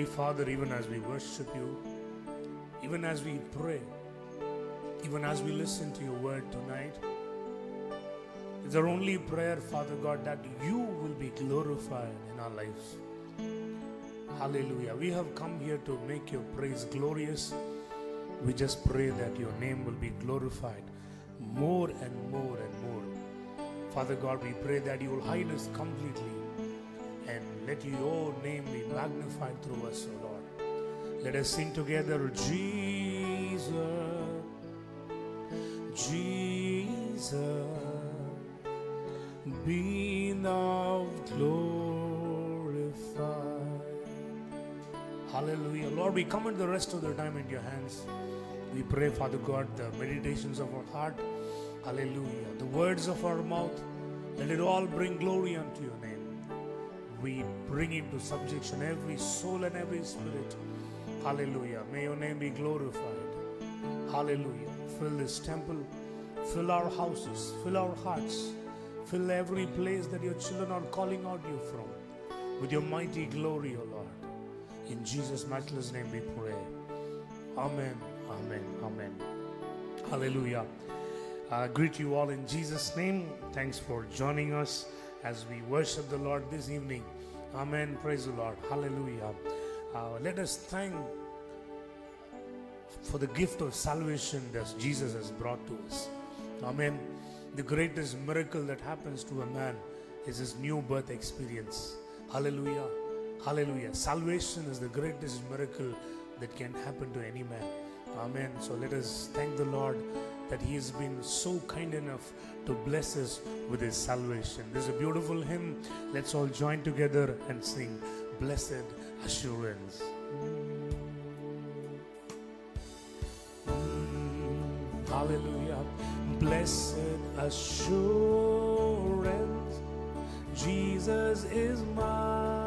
Heavenly Father, even as we worship you, even as we pray, even as we listen to your word tonight, it's our only prayer, Father God, that you will be glorified in our lives. Hallelujah. We have come here to make your praise glorious. We just pray that your name will be glorified more and more and more. Father God, we pray that you will hide us completely let your name be magnified through us, O Lord. Let us sing together, Jesus, Jesus, be now glorified. Hallelujah. Lord, we commit the rest of the time into your hands. We pray, Father God, the meditations of our heart. Hallelujah. The words of our mouth. Let it all bring glory unto your name. We bring into subjection every soul and every spirit. Hallelujah. May your name be glorified. Hallelujah. Fill this temple. Fill our houses. Fill our hearts. Fill every place that your children are calling out you from with your mighty glory, O Lord. In Jesus' matchless name we pray. Amen. Amen. Amen. Hallelujah. I greet you all in Jesus' name. Thanks for joining us as we worship the Lord this evening. Amen. Praise the Lord. Hallelujah. Uh, let us thank for the gift of salvation that Jesus has brought to us. Amen. The greatest miracle that happens to a man is his new birth experience. Hallelujah. Hallelujah. Salvation is the greatest miracle that can happen to any man. Amen. So let us thank the Lord that He has been so kind enough to bless us with His salvation. This is a beautiful hymn. Let's all join together and sing Blessed Assurance. Mm, hallelujah. Blessed assurance, Jesus is mine.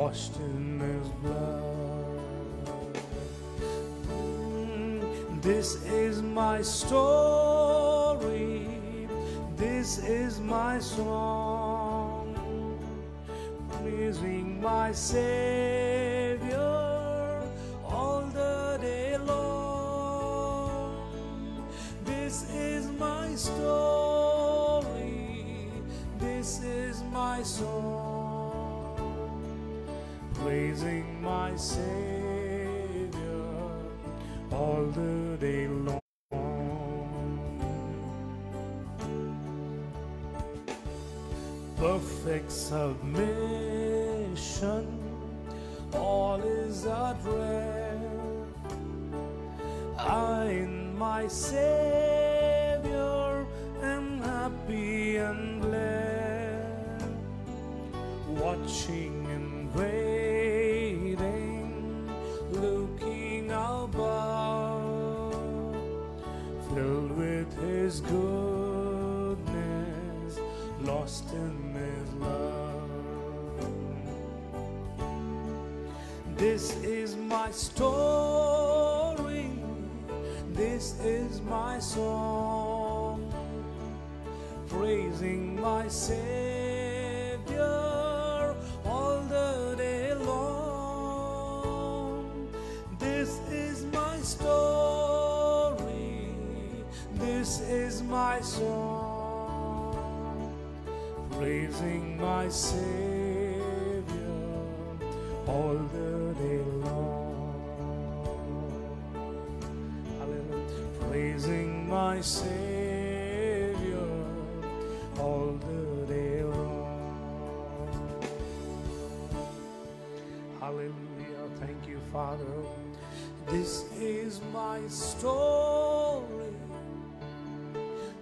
Washed in his blood. This is my story, this is my song, praising my Savior all the day long. This is my story, this is my song, praising my Savior all the day long. Perfect submission, all is at rest. I in my Savior am happy and blessed, watching song, praising my Savior all the day long. Hallelujah. Praising my Savior all the day long. Hallelujah. Thank you, Father. This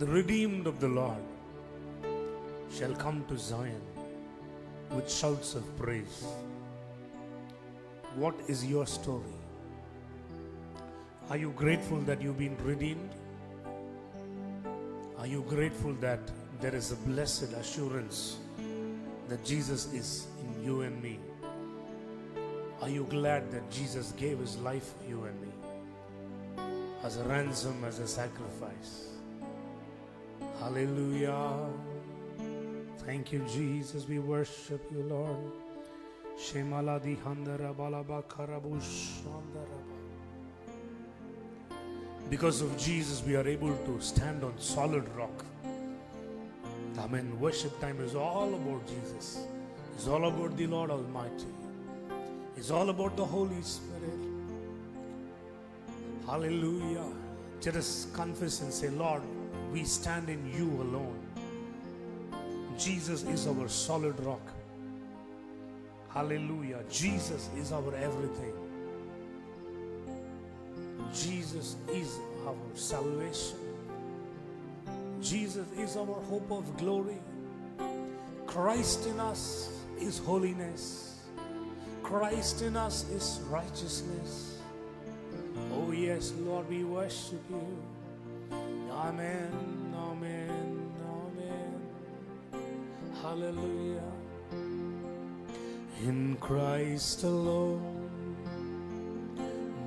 The redeemed of the Lord shall come to Zion with shouts of praise. What is your story? Are you grateful that you've been redeemed? Are you grateful that there is a blessed assurance that Jesus is in you and me? Are you glad that Jesus gave his life for you and me as a ransom, as a sacrifice? Hallelujah. Thank you, Jesus. We worship you, Lord. Shemala. Because of Jesus, we are able to stand on solid rock. Amen. Worship time is all about Jesus. It's all about the Lord Almighty. It's all about the Holy Spirit. Hallelujah. Let us confess and say, Lord, we stand in you alone. Jesus is our solid rock. Hallelujah. Jesus is our everything. Jesus is our salvation. Jesus is our hope of glory. Christ in us is holiness. Christ in us is righteousness. Oh, yes, Lord, we worship you. Amen, amen, amen. Hallelujah. In Christ alone,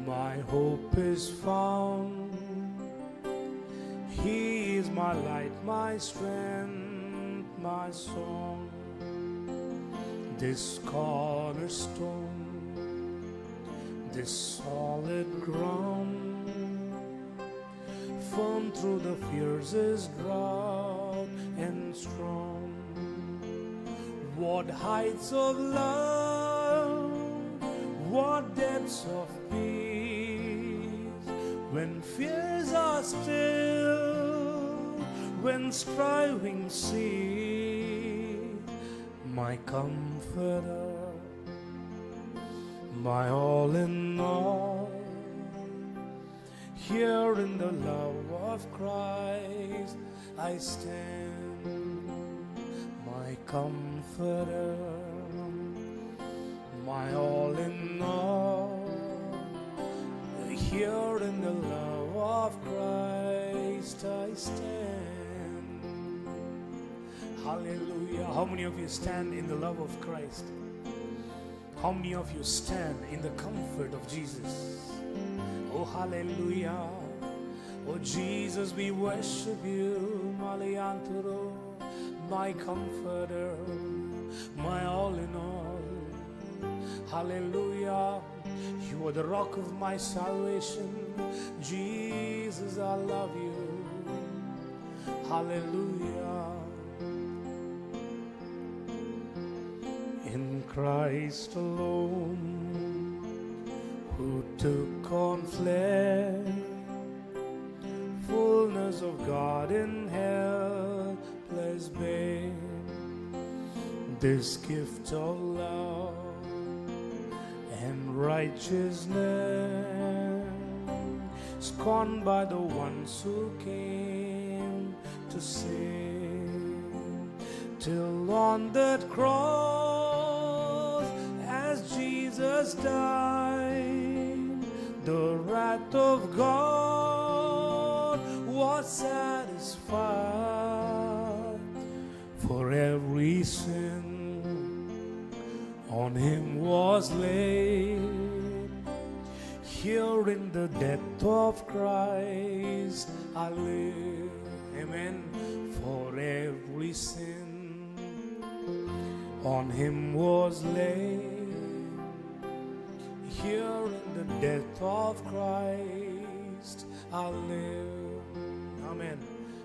my hope is found. He is my light, my strength, my song. This cornerstone, this solid ground, firm through the fiercest drought and strong. What heights of love, what depths of peace, when fears are still, when striving cease, my comforter, my all in all. Here in the love of Christ I stand, my comforter, my all in all. Here in the love of Christ I stand. Hallelujah. How many of you stand in the love of Christ? How many of you stand in the comfort of Jesus? Oh, hallelujah. Oh, Jesus, we worship you. Malianturo, my comforter, my all in all. Hallelujah. You are the rock of my salvation. Jesus, I love you. Hallelujah. In Christ alone, who took on flesh, fullness of God in helpless babe, this gift of love and righteousness, scorned by the ones who came to save. Till on that cross, as Jesus died, the wrath of God satisfied for every sin on him was laid. Here in the death of Christ I live. Amen. For every sin on him was laid. Here in the death of Christ I live. Amen.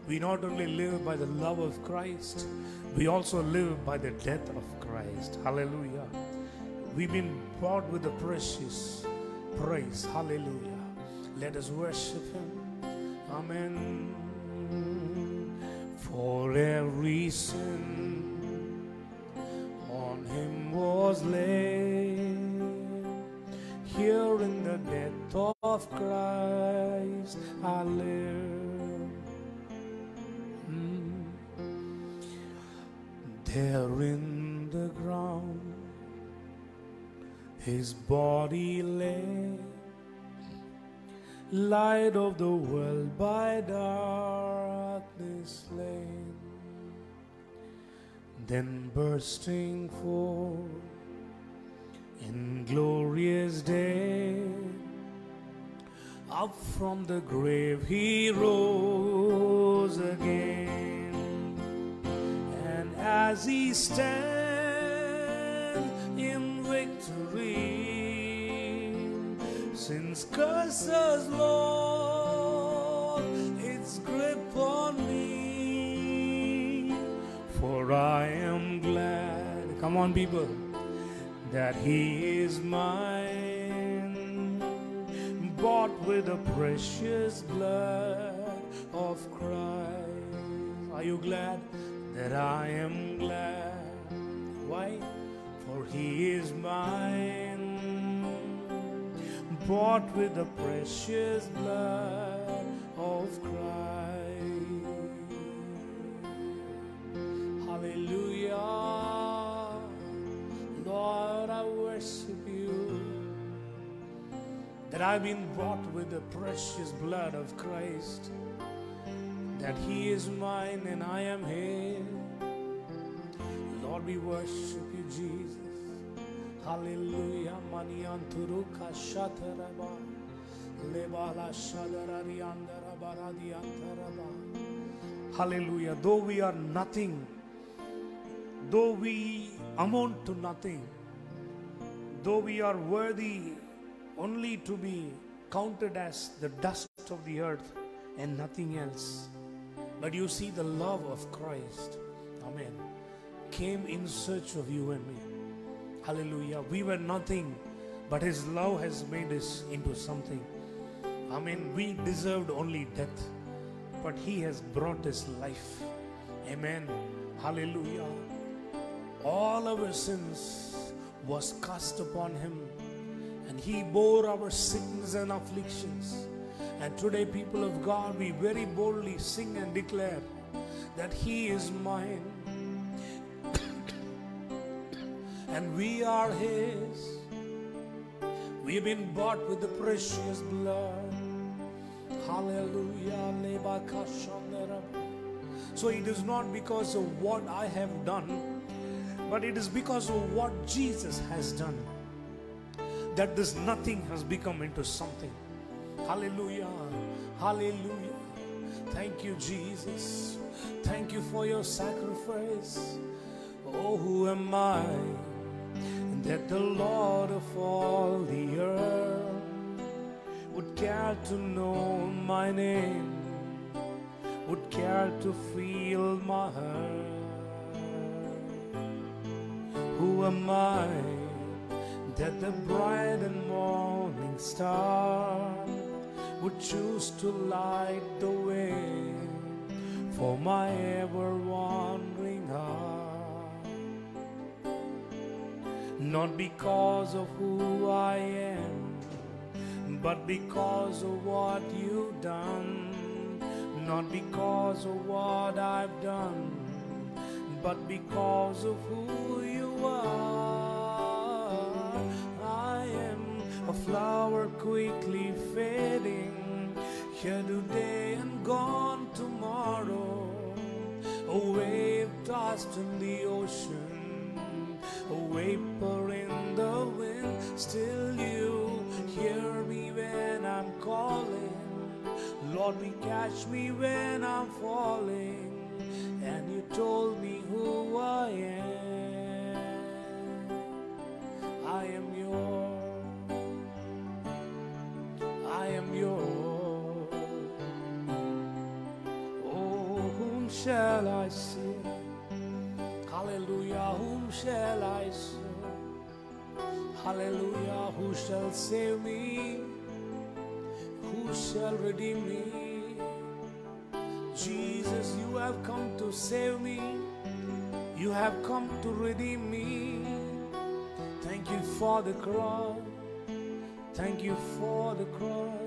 We not only live by the love of Christ, we also live by the death of Christ. Hallelujah. We've been bought with the precious praise. Hallelujah. Let us worship Him. Amen. For every sin on Him was laid. Here in the death of Christ I live. In the ground his body lay, light of the world by darkness slain. Then bursting forth in glorious day, up from the grave he rose again. As he stands in victory, since curses Lord its grip on me, for I am glad. Come on, people, that He is mine, bought with the precious blood of Christ. Are you glad that I am glad? Why? For He is mine, bought with the precious blood of Christ. Hallelujah. Lord, I worship you. That I've been bought with the precious blood of Christ. That He is mine and I am His. Lord, we worship you, Jesus. Hallelujah. Manianturuka shataraba. Lebala shadarari andarabara antaraba. Hallelujah. Though we are nothing, though we amount to nothing, though we are worthy only to be counted as the dust of the earth and nothing else. But you see, the love of Christ, Amen, came in search of you and me. Hallelujah. We were nothing, but His love has made us into something. Amen. We deserved only death, but He has brought us life. Amen. Hallelujah. All our sins was cast upon Him, and He bore our sickness and afflictions. And today, people of God, we very boldly sing and declare that He is mine and we are His. We have been bought with the precious blood. Hallelujah. So it is not because of what I have done, but it is because of what Jesus has done that this nothing has become into something. Hallelujah. Hallelujah. Thank you, Jesus. Thank you for your sacrifice. Oh, who am I that the Lord of all the earth would care to know my name, would care to feel my heart? Who am I that the bright and morning star would choose to light the way for my ever wandering heart? not because of who I am, but because of what you've done, not because of what I've done, but because of who you are. I am a flower quickly fading, here today and gone tomorrow, a wave tossed in the ocean, a vapor in the wind. Still, you hear me when I'm calling. Lord, we catch me when I'm falling, and you told me who I? Hallelujah, whom shall I serve? Hallelujah, who shall save me? Who shall redeem me? Jesus, you have come to save me. You have come to redeem me. Thank you for the cross. Thank you for the cross.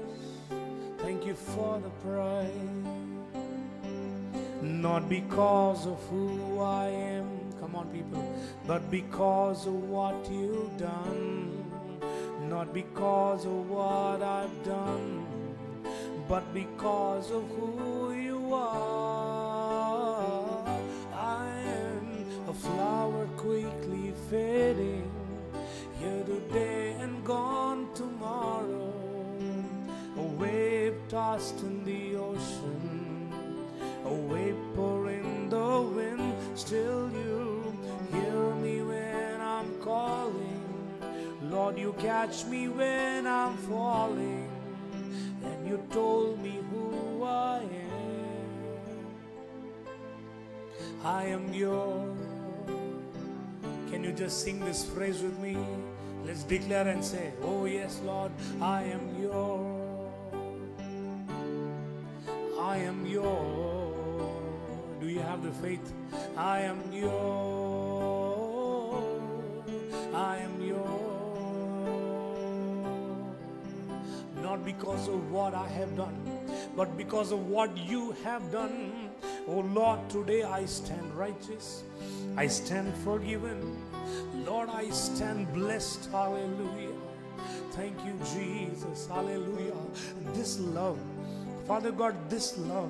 Thank you for the price. Not because of who I am, come on, people, but because of what you've done. Not because of what I've done, but because of who you are. I am a flower quickly fading, here today and gone tomorrow. A wave tossed in the Still, you hear me when I'm calling. Lord, you catch me when I'm falling, and you told me who I am. I am yours. Can you just sing this phrase with me? Let's declare and say, Oh, yes, Lord, I am yours. I am yours. You have the faith? I am yours. I am yours. Not because of what I have done, but because of what you have done. Oh Lord, today I stand righteous. I stand forgiven. Lord, I stand blessed. Hallelujah. Thank you, Jesus. Hallelujah. This love, Father God, this love,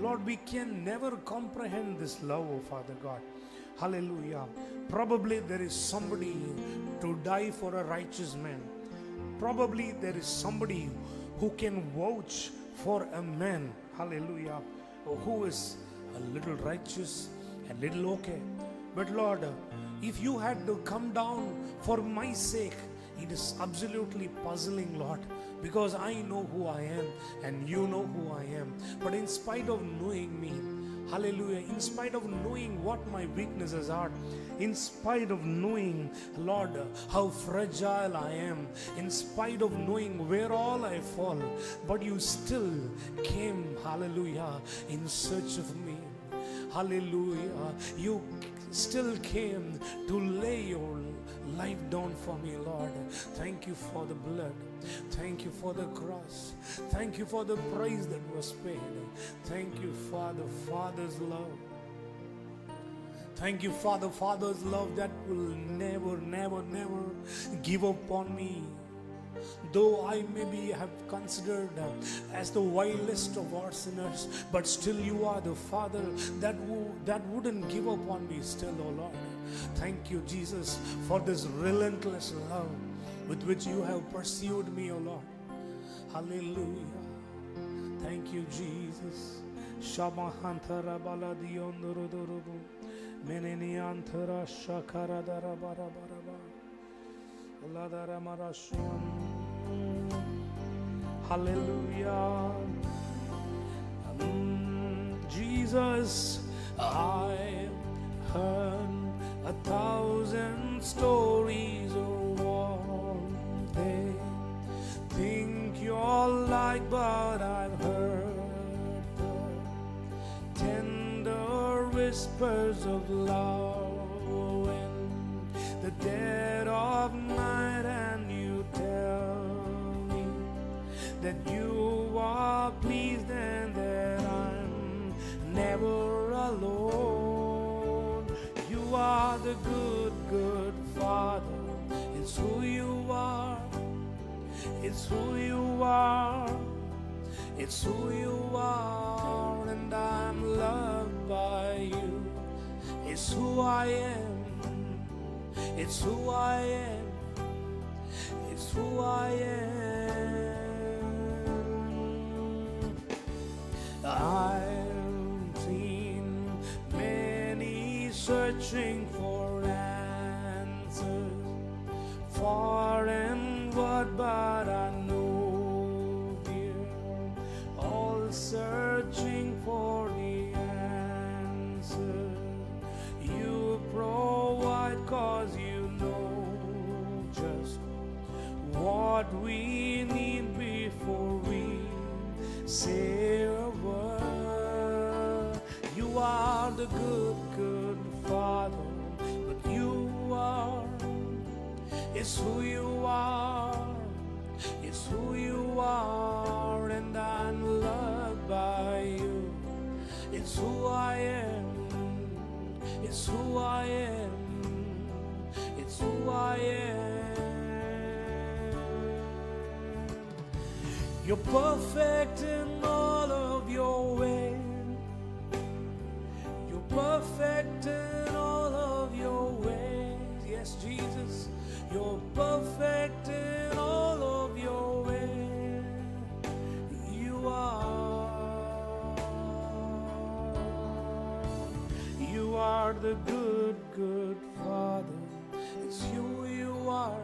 Lord, we can never comprehend this love, oh Father God. Hallelujah. Probably there is somebody to die for a righteous man. Probably there is somebody who can vouch for a man. Hallelujah. Who is a little righteous and little okay. But Lord, if you had to come down for my sake, it is absolutely puzzling, Lord, because I know who I am and you know who I am. But in spite of knowing me, hallelujah, in spite of knowing what my weaknesses are, in spite of knowing, Lord, how fragile I am, in spite of knowing where all I fall, but you still came, hallelujah, in search of me. Hallelujah. You still came to lay your life down for me, Lord. Thank you for the blood. Thank you for the cross. Thank you for the price that was paid. Thank you for the Father's love. Thank you Father, Father's love that will never, never, never give up on me. Though I maybe have considered uh, as the vilest of our sinners, but still you are the Father that, that wouldn't give up on me still, oh Lord. Thank you, Jesus, for this relentless love with which you have pursued me, oh Lord. Hallelujah. Thank you, Jesus. Marashun. Hallelujah. Mm, Jesus, I heard a thousand stories of one day. Think you're like, but I've heard the tender whispers of love when the dead of night that you are pleased and that I'm never alone. You are the good, good Father. It's who you are. It's who you are. It's who you are, and I'm loved by you. It's who I am. It's who I am. It's who I am. I've seen many searching for answers far and wide, but I know, dear, all searching for the answer. You provide cause you know just what we need before we say are the good, good Father, but you are. It's who you are. It's who you are, and I'm loved by you. It's who I am. It's who I am. It's who I am. You're perfect in all of your ways. Perfect in all of your ways. Yes, Jesus, you're perfect in all of your ways. You are. You are the good, good Father. It's who you are.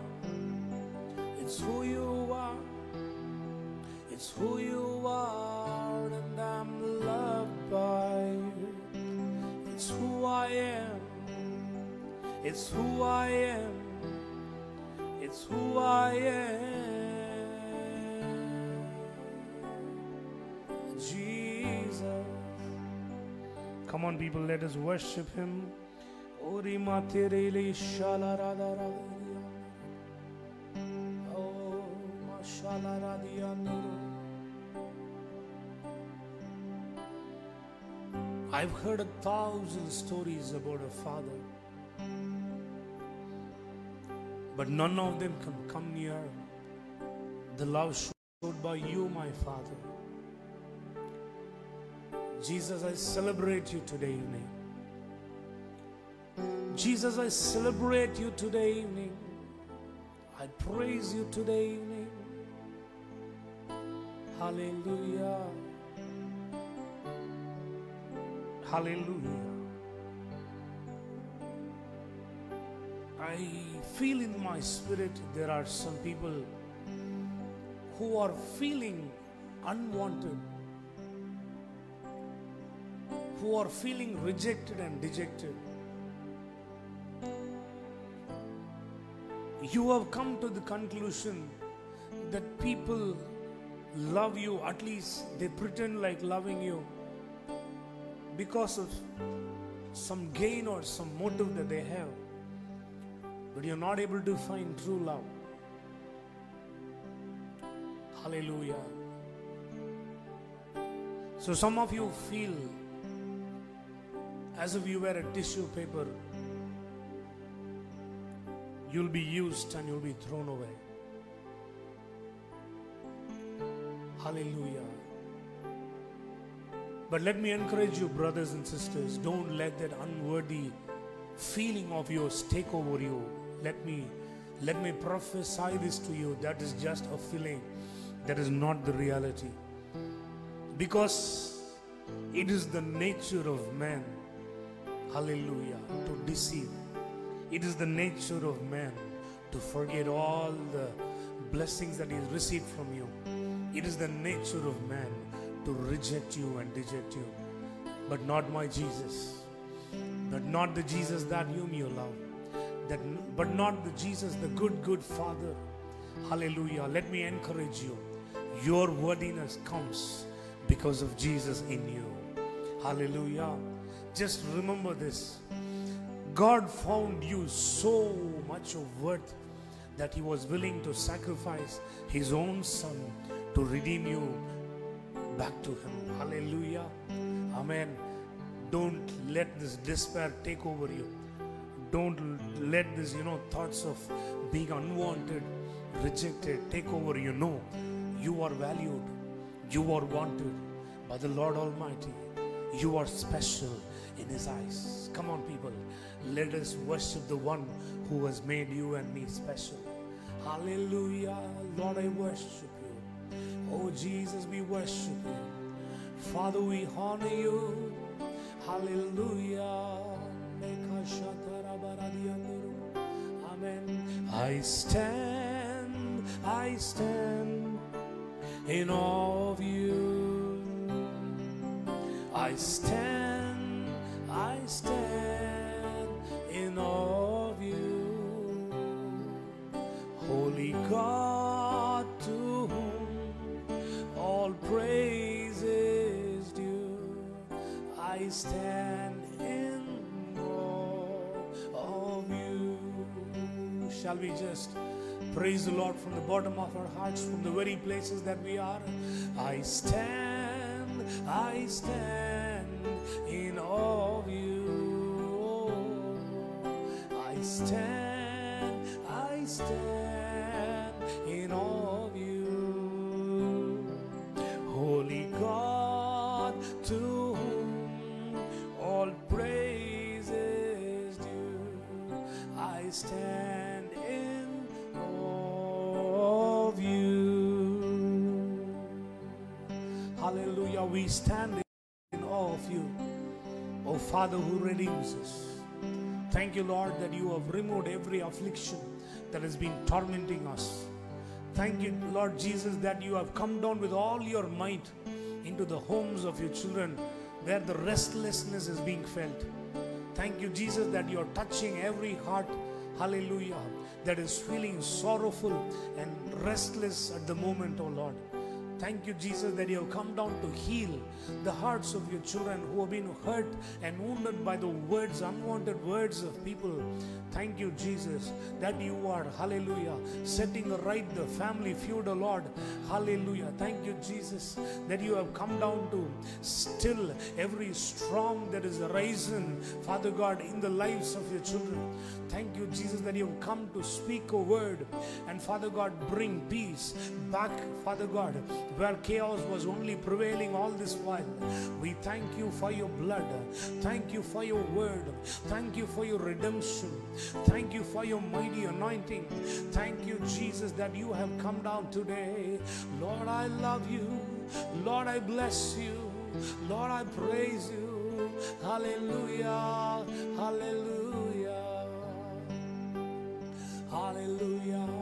It's who you are. It's who you It's who I am. It's who I am. Jesus. Come on, people, let us worship Him. Oh. I've heard a thousand stories about a father, but none of them can come near the love showed by you, my Father. Jesus, I celebrate you today evening. Jesus, I celebrate you today evening. I praise you today evening. Hallelujah. Hallelujah. I feel in my spirit there are some people who are feeling unwanted, who are feeling rejected and dejected. You have come to the conclusion that people love you, at least they pretend like loving you because of some gain or some motive that they have, but you're not able to find true love. Hallelujah. So some of you feel as if you were a tissue paper. You'll be used and you'll be thrown away. Hallelujah. But let me encourage you, brothers and sisters, don't let that unworthy feeling of yours take over you. Let me let me prophesy this to you. That is just a feeling. That is not the reality. Because it is the nature of man, hallelujah, to deceive. It is the nature of man to forget all the blessings that he has received from you. It is the nature of man to reject you and deject you. But not my Jesus. But not the Jesus that whom you love. That, but not the Jesus, the good, good Father. Hallelujah. Let me encourage you. Your worthiness comes because of Jesus in you. Hallelujah. Just remember this God found you so much of worth that He was willing to sacrifice His own Son to redeem you back to Him. Hallelujah. Amen. Don't let this despair take over you. Don't let this, you know, thoughts of being unwanted, rejected take over you. know, you are valued, you are wanted by the Lord Almighty. You are special in His eyes. Come on, people. Let us worship the one who has made you and me special. Hallelujah. Lord, I worship you. Oh, Jesus, we worship you. Father, we honor you. Hallelujah. I stand, I stand in awe of you. I stand, I stand in awe of you. Holy God, to whom all praise is due, I stand Shall we just praise the Lord from the bottom of our hearts, from the very places that we are? I stand, I stand in awe of you. I stand, I stand in awe We stand in awe of you, O Father who redeems us. Thank you, Lord, that you have removed every affliction that has been tormenting us. Thank you, Lord Jesus, that you have come down with all your might into the homes of your children where the restlessness is being felt. Thank you, Jesus, that you are touching every heart, hallelujah, that is feeling sorrowful and restless at the moment, oh Lord. Thank you, Jesus, that you have come down to heal the hearts of your children who have been hurt and wounded by the words, unwanted words of people. Thank you, Jesus, that you are, hallelujah, setting right the family feud, O Lord. Hallelujah. Thank you, Jesus, that you have come down to still every storm that is arisen, Father God, in the lives of your children. Thank you, Jesus, that you have come to speak a word and, Father God, bring peace back, Father God, where chaos was only prevailing all this while. We thank you for your blood. Thank you for your word. Thank you for your redemption. Thank you for your mighty anointing. Thank you, Jesus, that you have come down today. Lord, I love you. Lord, I bless you. Lord, I praise you. Hallelujah. Hallelujah. Hallelujah.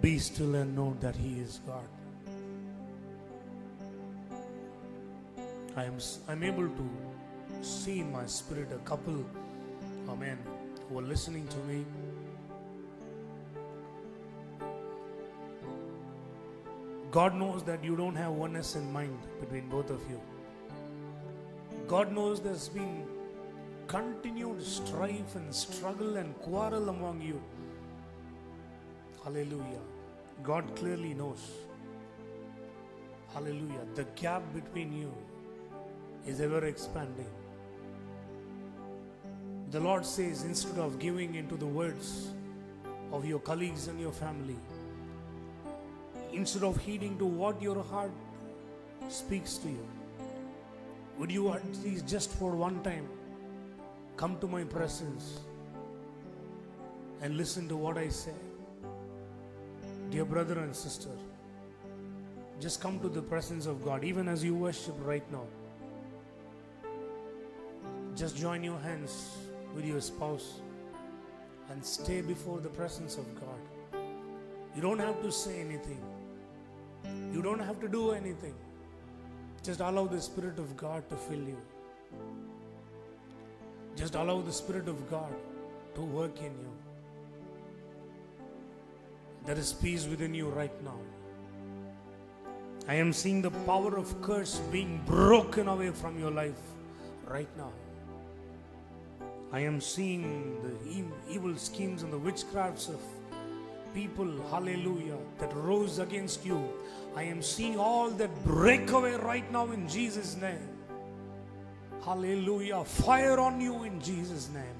Be still and know that He is God. I am I'm able to see in my spirit a couple, amen, who are listening to me. God knows that you don't have oneness in mind between both of you. God knows there's been continued strife and struggle and quarrel among you. Hallelujah. God clearly knows. Hallelujah. The gap between you is ever expanding. The Lord says, instead of giving into the words of your colleagues and your family, instead of heeding to what your heart speaks to you, would you at least just for one time come to my presence and listen to what I say? Dear brother and sister, Just come to the presence of God, even as you worship right now. Just join your hands with your spouse and stay before the presence of God. You don't have to say anything, you don't have to do anything. Just allow the Spirit of God to fill you. Just allow the Spirit of God to work in you. There is peace within you right now. I am seeing the power of curse being broken away from your life right now. I am seeing the evil schemes and the witchcrafts of people, hallelujah, that rose against you. I am seeing all that break away right now in Jesus' name. Hallelujah. Fire on you in Jesus' name.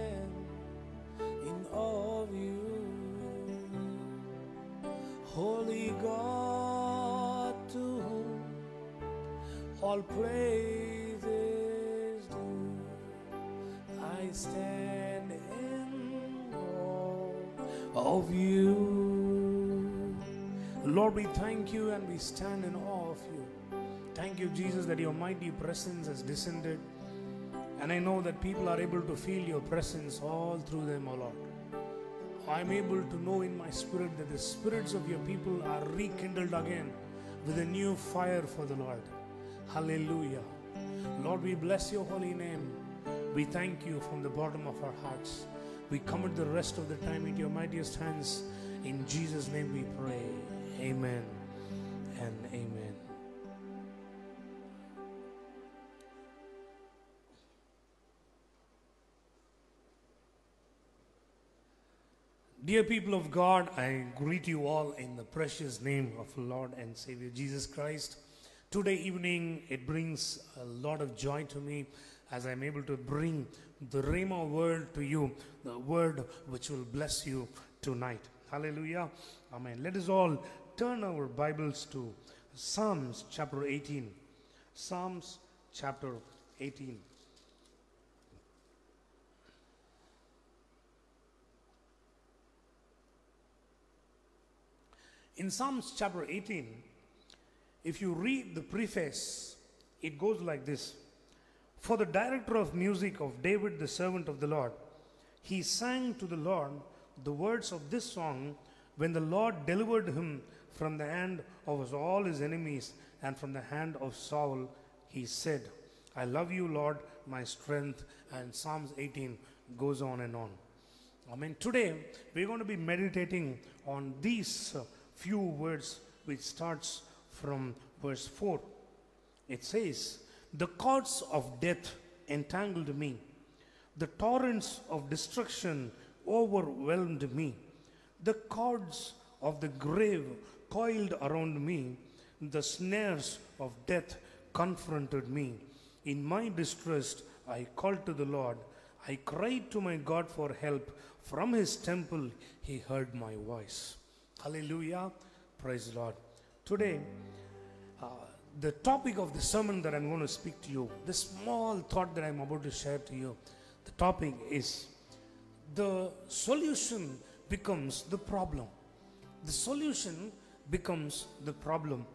Holy God, to whom all praise is due. I stand in awe of you. Lord, we thank you and we stand in awe of you. Thank you, Jesus, that your mighty presence has descended. And I know that people are able to feel your presence all through them, O Lord. I'm able to know in my spirit that the spirits of your people are rekindled again with a new fire for the Lord. Hallelujah. Lord, we bless your holy name. We thank you from the bottom of our hearts. We commit the rest of the time into your mightiest hands. In Jesus' name we pray. Amen and amen. Dear people of God, I greet you all in the precious name of Lord and Savior Jesus Christ. Today evening, it brings a lot of joy to me as I'm able to bring the Rhema word to you, the word which will bless you tonight. Hallelujah. Amen. Let us all turn our Bibles to Psalms chapter 18. Psalms chapter 18. In Psalms chapter 18, if you read the preface, it goes like this For the director of music of David, the servant of the Lord, he sang to the Lord the words of this song when the Lord delivered him from the hand of all his enemies and from the hand of Saul. He said, I love you, Lord, my strength. And Psalms 18 goes on and on. I mean, today we're going to be meditating on these few words, which starts from verse 4. It says, The cords of death entangled me, the torrents of destruction overwhelmed me, the cords of the grave coiled around me, the snares of death confronted me. In my distress, I called to the Lord. I cried to my God for help. From his temple, he heard my voice. Hallelujah. Praise the Lord. Today, uh, the topic of the sermon that I'm going to speak to you, the small thought that I'm about to share to you, the topic is the solution becomes the problem. The solution becomes the problem.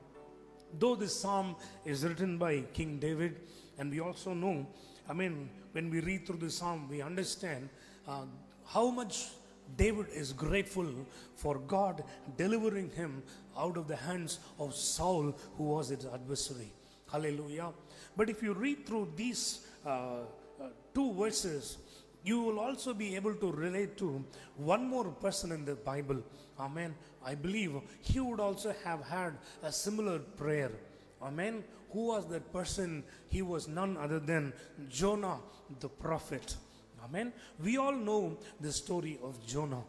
Though this psalm is written by King David, and we also know, I mean, when we read through the psalm, we understand uh, how much David is grateful for God delivering him out of the hands of Saul, who was his adversary. Hallelujah. But if you read through these uh, uh, two verses, you will also be able to relate to one more person in the Bible. Amen. I believe he would also have had a similar prayer. Amen. Who was that person? He was none other than Jonah the prophet. Amen. We all know the story of Jonah.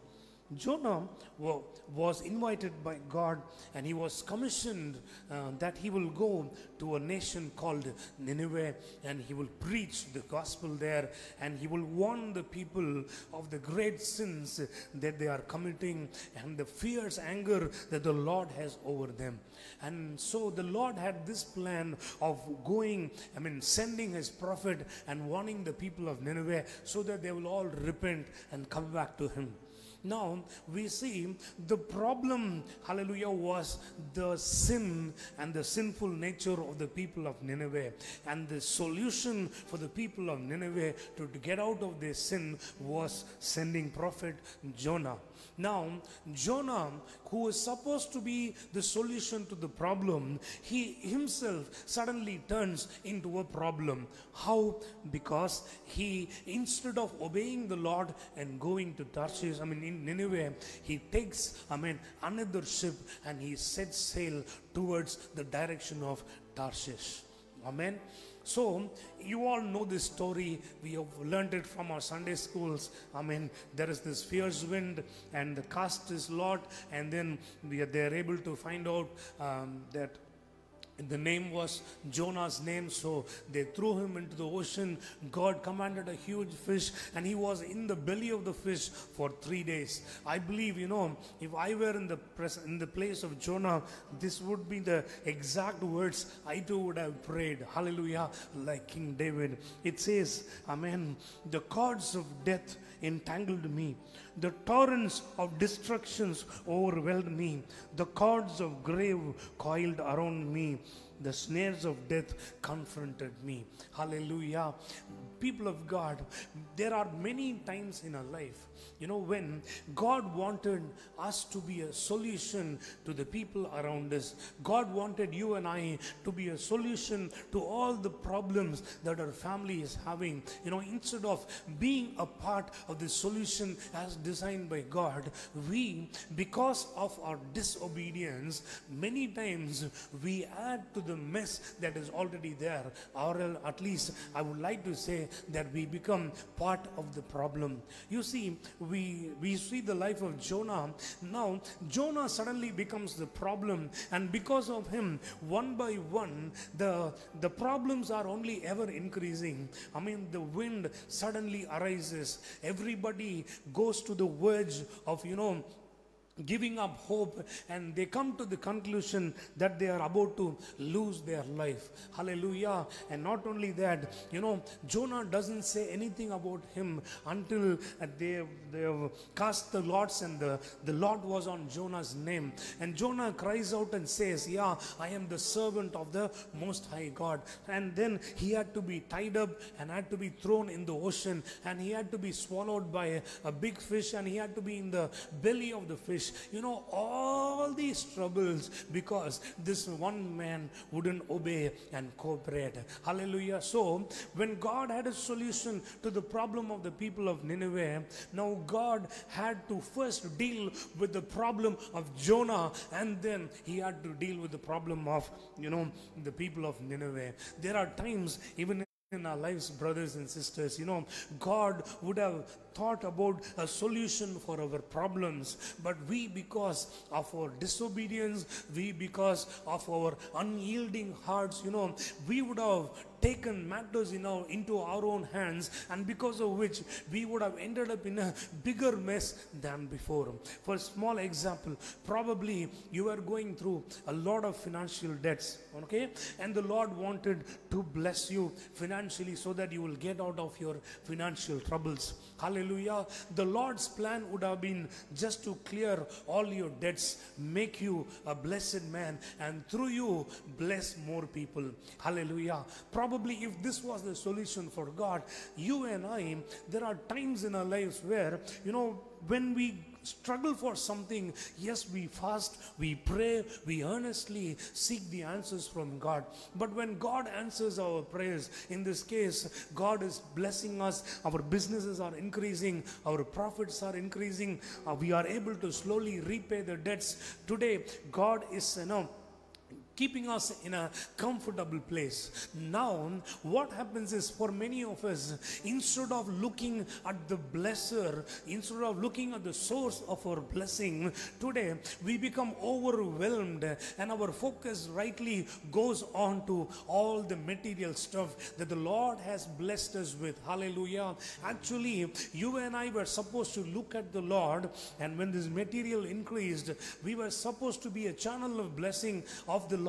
Jonah was invited by God and he was commissioned uh, that he will go to a nation called Nineveh and he will preach the gospel there and he will warn the people of the great sins that they are committing and the fierce anger that the Lord has over them. And so the Lord had this plan of going, I mean, sending his prophet and warning the people of Nineveh so that they will all repent and come back to him. Now we see the problem, hallelujah, was the sin and the sinful nature of the people of Nineveh. And the solution for the people of Nineveh to, get out of their sin was sending prophet Jonah. Now, Jonah, who was supposed to be the solution to the problem, he himself suddenly turns into a problem. How? Because he, instead of obeying the Lord and going to Tarshish, I mean, in Nineveh, he takes, I mean, another ship and he sets sail towards the direction of Tarshish. Amen. So, you all know this story. We have learned it from our Sunday schools. I mean, there is this fierce wind, and the cast is lot, and then we are, they are able to find out um, that the name was Jonah's name, so they threw him into the ocean. God commanded a huge fish, and he was in the belly of the fish for three days. I believe, you know, if I were in the pres- in the place of Jonah, this would be the exact words I too would have prayed. Hallelujah, like King David. It says, Amen. The cords of death entangled me. The torrents of destructions overwhelmed me. The cords of grave coiled around me. The snares of death confronted me. Hallelujah. People of God, there are many times in our life, you know, when God wanted us to be a solution to the people around us. God wanted you and I to be a solution to all the problems that our family is having. You know, instead of being a part of the solution as designed by God, we, because of our disobedience, many times we add to the mess that is already there. Or at least I would like to say that we become part of the problem. You see, we we see the life of Jonah. Now, Jonah suddenly becomes the problem, and because of him, one by one, the the problems are only ever increasing. I mean, the wind suddenly arises. Everybody goes to the verge of you know giving up hope and they come to the conclusion that they are about to lose their life. Hallelujah. And not only that you know jonah doesn't say anything about him until they they have cast the lots and the the lot was on jonah's name. And jonah cries out and says yeah i am the servant of the most high god. And then he had to be tied up and had to be thrown in the ocean and he had to be swallowed by a, a big fish and he had to be in the belly of the fish you know, all these troubles because this one man wouldn't obey and cooperate. Hallelujah. So, when God had a solution to the problem of the people of Nineveh, now God had to first deal with the problem of Jonah and then he had to deal with the problem of, you know, the people of Nineveh. There are times, even in our lives, brothers and sisters, you know, God would have thought about a solution for our problems, but we, because of our disobedience, we, because of our unyielding hearts, you know, we would have taken matters in our, into our own hands, and because of which we would have ended up in a bigger mess than before. For a small example, probably you are going through a lot of financial debts, okay, and the Lord wanted to bless you financially so that you will get out of your financial troubles. Hallelujah. The Lord's plan would have been just to clear all your debts, make you a blessed man, and through you bless more people. Hallelujah. Probably if this was the solution for God, you and I, there are times in our lives where, you know, when we struggle for something, yes, we fast, we pray, we earnestly seek the answers from God. But when God answers our prayers, in this case, God is blessing us, our businesses are increasing, our profits are increasing, uh, we are able to slowly repay the debts. Today, God is, know, keeping us in a comfortable place. Now, what happens is for many of us, instead of looking at the blesser, instead of looking at the source of our blessing, today we become overwhelmed and our focus rightly goes on to all the material stuff that the Lord has blessed us with. Hallelujah. Actually, you and I were supposed to look at the Lord, and when this material increased, we were supposed to be a channel of blessing of the Lord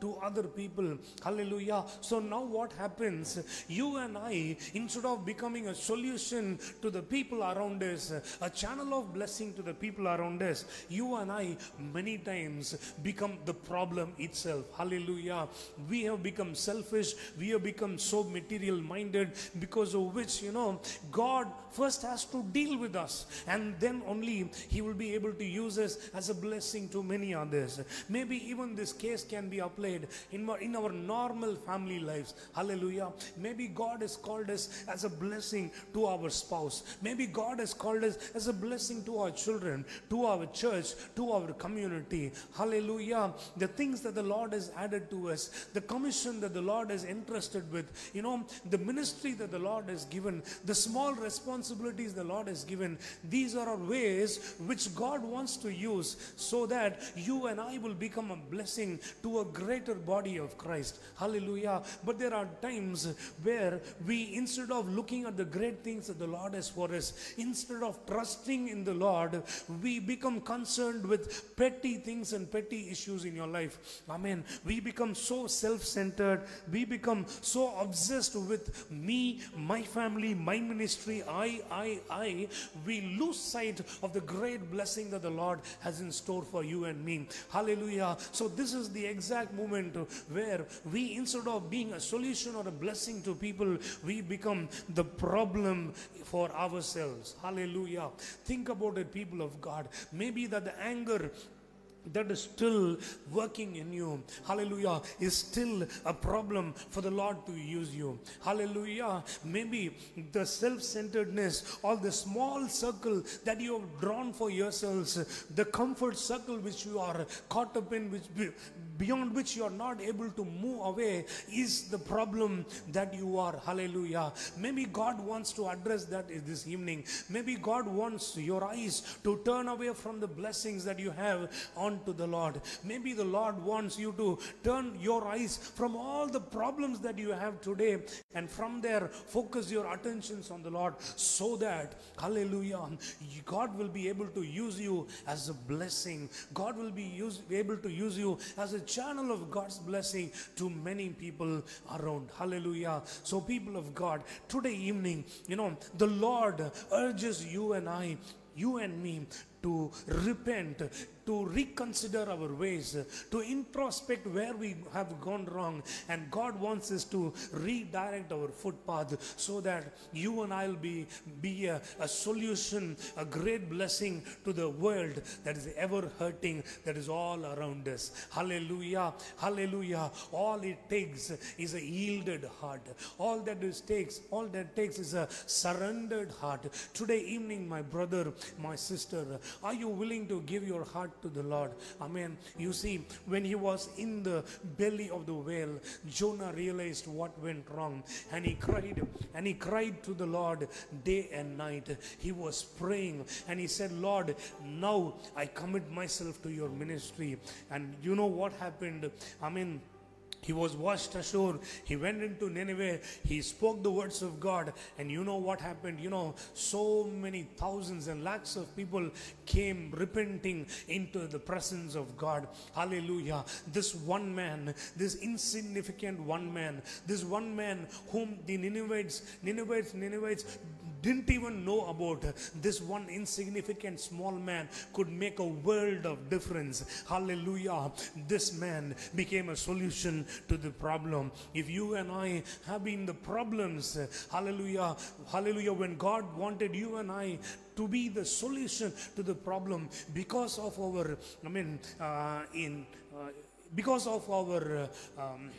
to other people. Hallelujah. So now what happens? You and I, instead of becoming a solution to the people around us, a channel of blessing to the people around us, you and I many times become the problem itself. Hallelujah. We have become selfish, we have become so material minded because of which, you know, God first has to deal with us and then only He will be able to use us as a blessing to many others. Maybe even this case can be applied in our, in our normal family lives. Hallelujah. Maybe God has called us as a blessing to our spouse. Maybe God has called us as a blessing to our children, to our church, to our community. Hallelujah. The things that the Lord has added to us, the commission that the Lord has entrusted with, you know, the ministry that the Lord has given, the small responsibilities the Lord has given. These are our ways which God wants to use so that you and I will become a blessing to a greater body of Christ. Hallelujah. But there are times where we, instead of looking at the great things that the Lord has for us, instead of trusting in the Lord, we become concerned with petty things and petty issues in your life. Amen. We become so self centered. We become so obsessed with me, my family, my ministry, I, I, I. We lose sight of the great blessing that the Lord has in store for you and me. Hallelujah. So, this is the exact moment where we, instead of being a solution or a blessing to people, we become the problem for ourselves. Hallelujah. Think about it, people of God. Maybe that the anger that is still working in you, hallelujah, is still a problem for the Lord to use you. Hallelujah. Maybe the self centeredness or the small circle that you have drawn for yourselves, the comfort circle which you are caught up in, which beyond which you are not able to move away, is the problem that you are. Hallelujah. Maybe God wants to address that this evening. Maybe God wants your eyes to turn away from the blessings that you have onto the Lord. Maybe the Lord wants you to turn your eyes from all the problems that you have today and from there focus your attentions on the Lord so that, hallelujah, God will be able to use you as a blessing. God will be use, able to use you as a channel of God's blessing to many people around. Hallelujah. So, people of God, today evening, you know, the Lord urges you and I you and me to repent, to reconsider our ways, to introspect where we have gone wrong. And God wants us to redirect our footpath so that you and I will be, be a, a solution, a great blessing to the world that is ever hurting, that is all around us. Hallelujah. Hallelujah. All it takes is a yielded heart. All that it takes, all that takes is a surrendered heart. Today evening, my brother, my sister, are you willing to give your heart to the Lord? Amen. You see, when he was in the belly of the whale, Jonah realized what went wrong and he cried and he cried to the Lord day and night. He was praying and he said, Lord, now I commit myself to your ministry. And you know what happened? I mean, he was washed ashore. He went into Nineveh. He spoke the words of God. And you know what happened? You know, so many thousands and lakhs of people came repenting into the presence of God. Hallelujah. This one man, this insignificant one man, this one man whom the Ninevites, Ninevites, Ninevites didn't even know about this one insignificant small man could make a world of difference. Hallelujah. This man became a solution to the problem. If you and I have been the problems, hallelujah, hallelujah, when God wanted you and I to be the solution to the problem because of our, I mean, uh, in, uh, because of our, uh, um,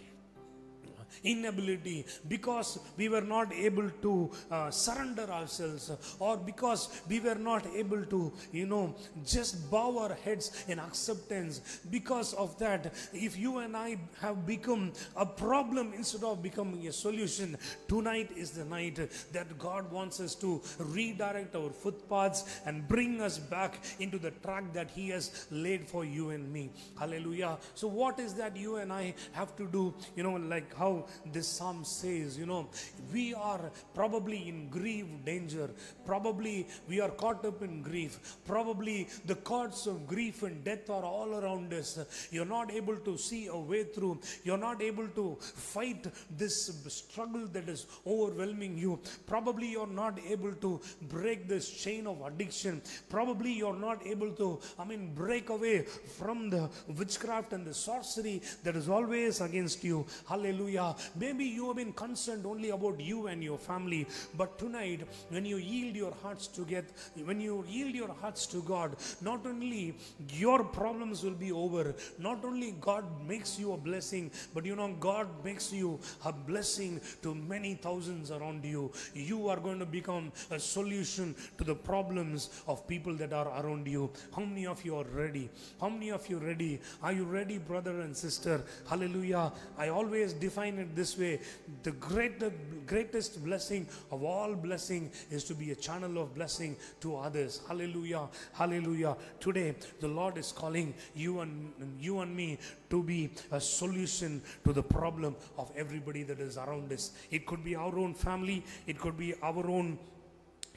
inability, because we were not able to uh, surrender ourselves, or because we were not able to, you know, just bow our heads in acceptance. Because of that, if you and I have become a problem instead of becoming a solution, tonight is the night that God wants us to redirect our footpaths and bring us back into the track that He has laid for you and me. Hallelujah. So, what is that you and I have to do? You know, like how this psalm says, you know, we are probably in grief, danger. Probably we are caught up in grief. Probably the cords of grief and death are all around us. You're not able to see a way through. You're not able to fight this struggle that is overwhelming you. Probably you're not able to break this chain of addiction. Probably you're not able to, I mean, break away from the witchcraft and the sorcery that is always against you. Hallelujah. Maybe you have been concerned only about you and your family, but tonight, when you yield your hearts to get, when you yield your hearts to God, not only your problems will be over, not only God makes you a blessing, but you know, God makes you a blessing to many thousands around you. You are going to become a solution to the problems of people that are around you. How many of you are ready? How many of you ready? Are you ready, brother and sister? Hallelujah. I always define it this way the great, the greatest blessing of all blessing is to be a channel of blessing to others. Hallelujah. Hallelujah. Today, the Lord is calling you and you and me to be a solution to the problem of everybody that is around us. It could be our own family, it could be our own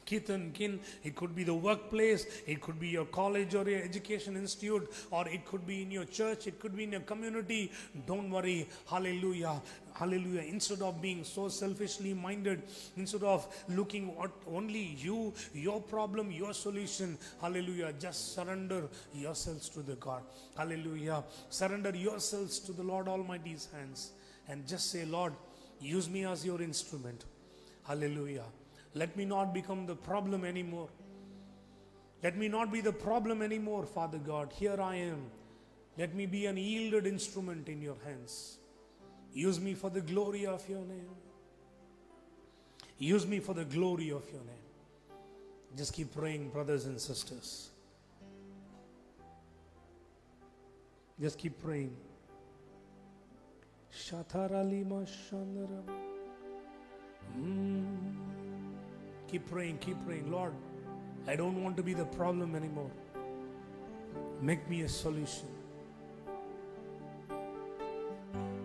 kith and kin. It could be the workplace, it could be your college or your education institute, or it could be in your church, it could be in your community. Don't worry. Hallelujah. Hallelujah. Instead of being so selfishly minded, instead of looking at only you, your problem, your solution, hallelujah, just surrender yourselves to the God. Hallelujah. Surrender yourselves to the Lord Almighty's hands and just say, Lord, use me as your instrument. Hallelujah. Let me not become the problem anymore. Let me not be the problem anymore, Father God. Here I am. Let me be an yielded instrument in your hands. Use me for the glory of your name. Use me for the glory of your name. Just keep praying, brothers and sisters. Just keep praying. Shataralima Shandaram. Mm. Keep praying, keep praying. Lord, I don't want to be the problem anymore. Make me a solution.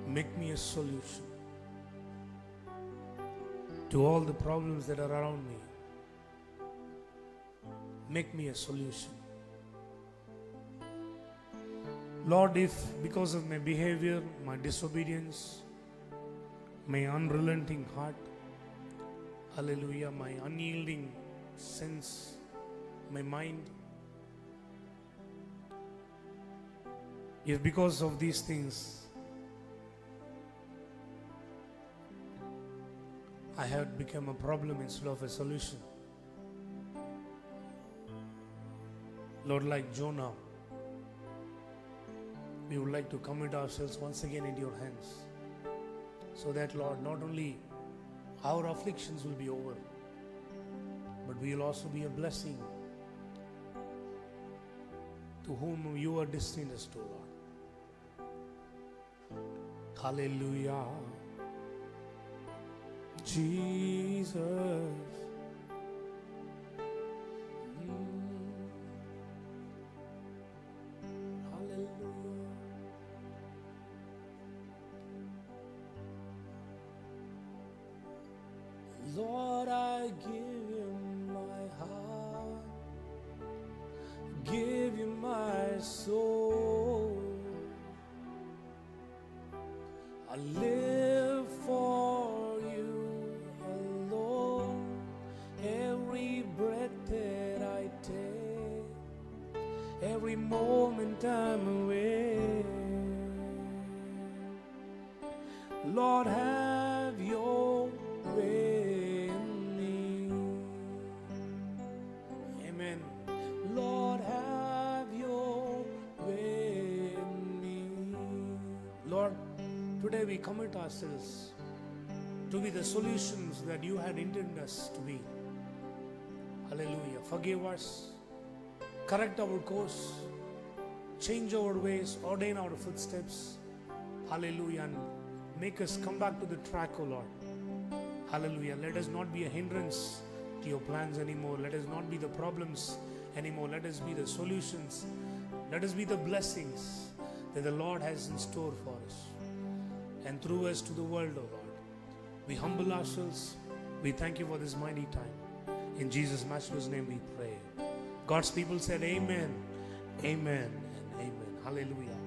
Make me a solution to all the problems that are around me. Make me a solution. Lord, if because of my behavior, my disobedience, my unrelenting heart, hallelujah, my unyielding sense, my mind, if because of these things I had become a problem instead of a solution. Lord, like Jonah, we would like to commit ourselves once again into your hands. So that, Lord, not only our afflictions will be over, but we will also be a blessing to whom you are destined us to, Lord. Hallelujah. Jesus. Commit ourselves to be the solutions that you had intended us to be. Hallelujah. Forgive us, correct our course, change our ways, ordain our footsteps. Hallelujah. And make us come back to the track, O Lord. Hallelujah. Let us not be a hindrance to your plans anymore. Let us not be the problems anymore. Let us be the solutions. Let us be the blessings that the Lord has in store for us through us to the world, O Lord. We humble ourselves. We thank you for this mighty time. In Jesus' matchless name we pray. God's people said, Amen, Amen, and Amen. Hallelujah.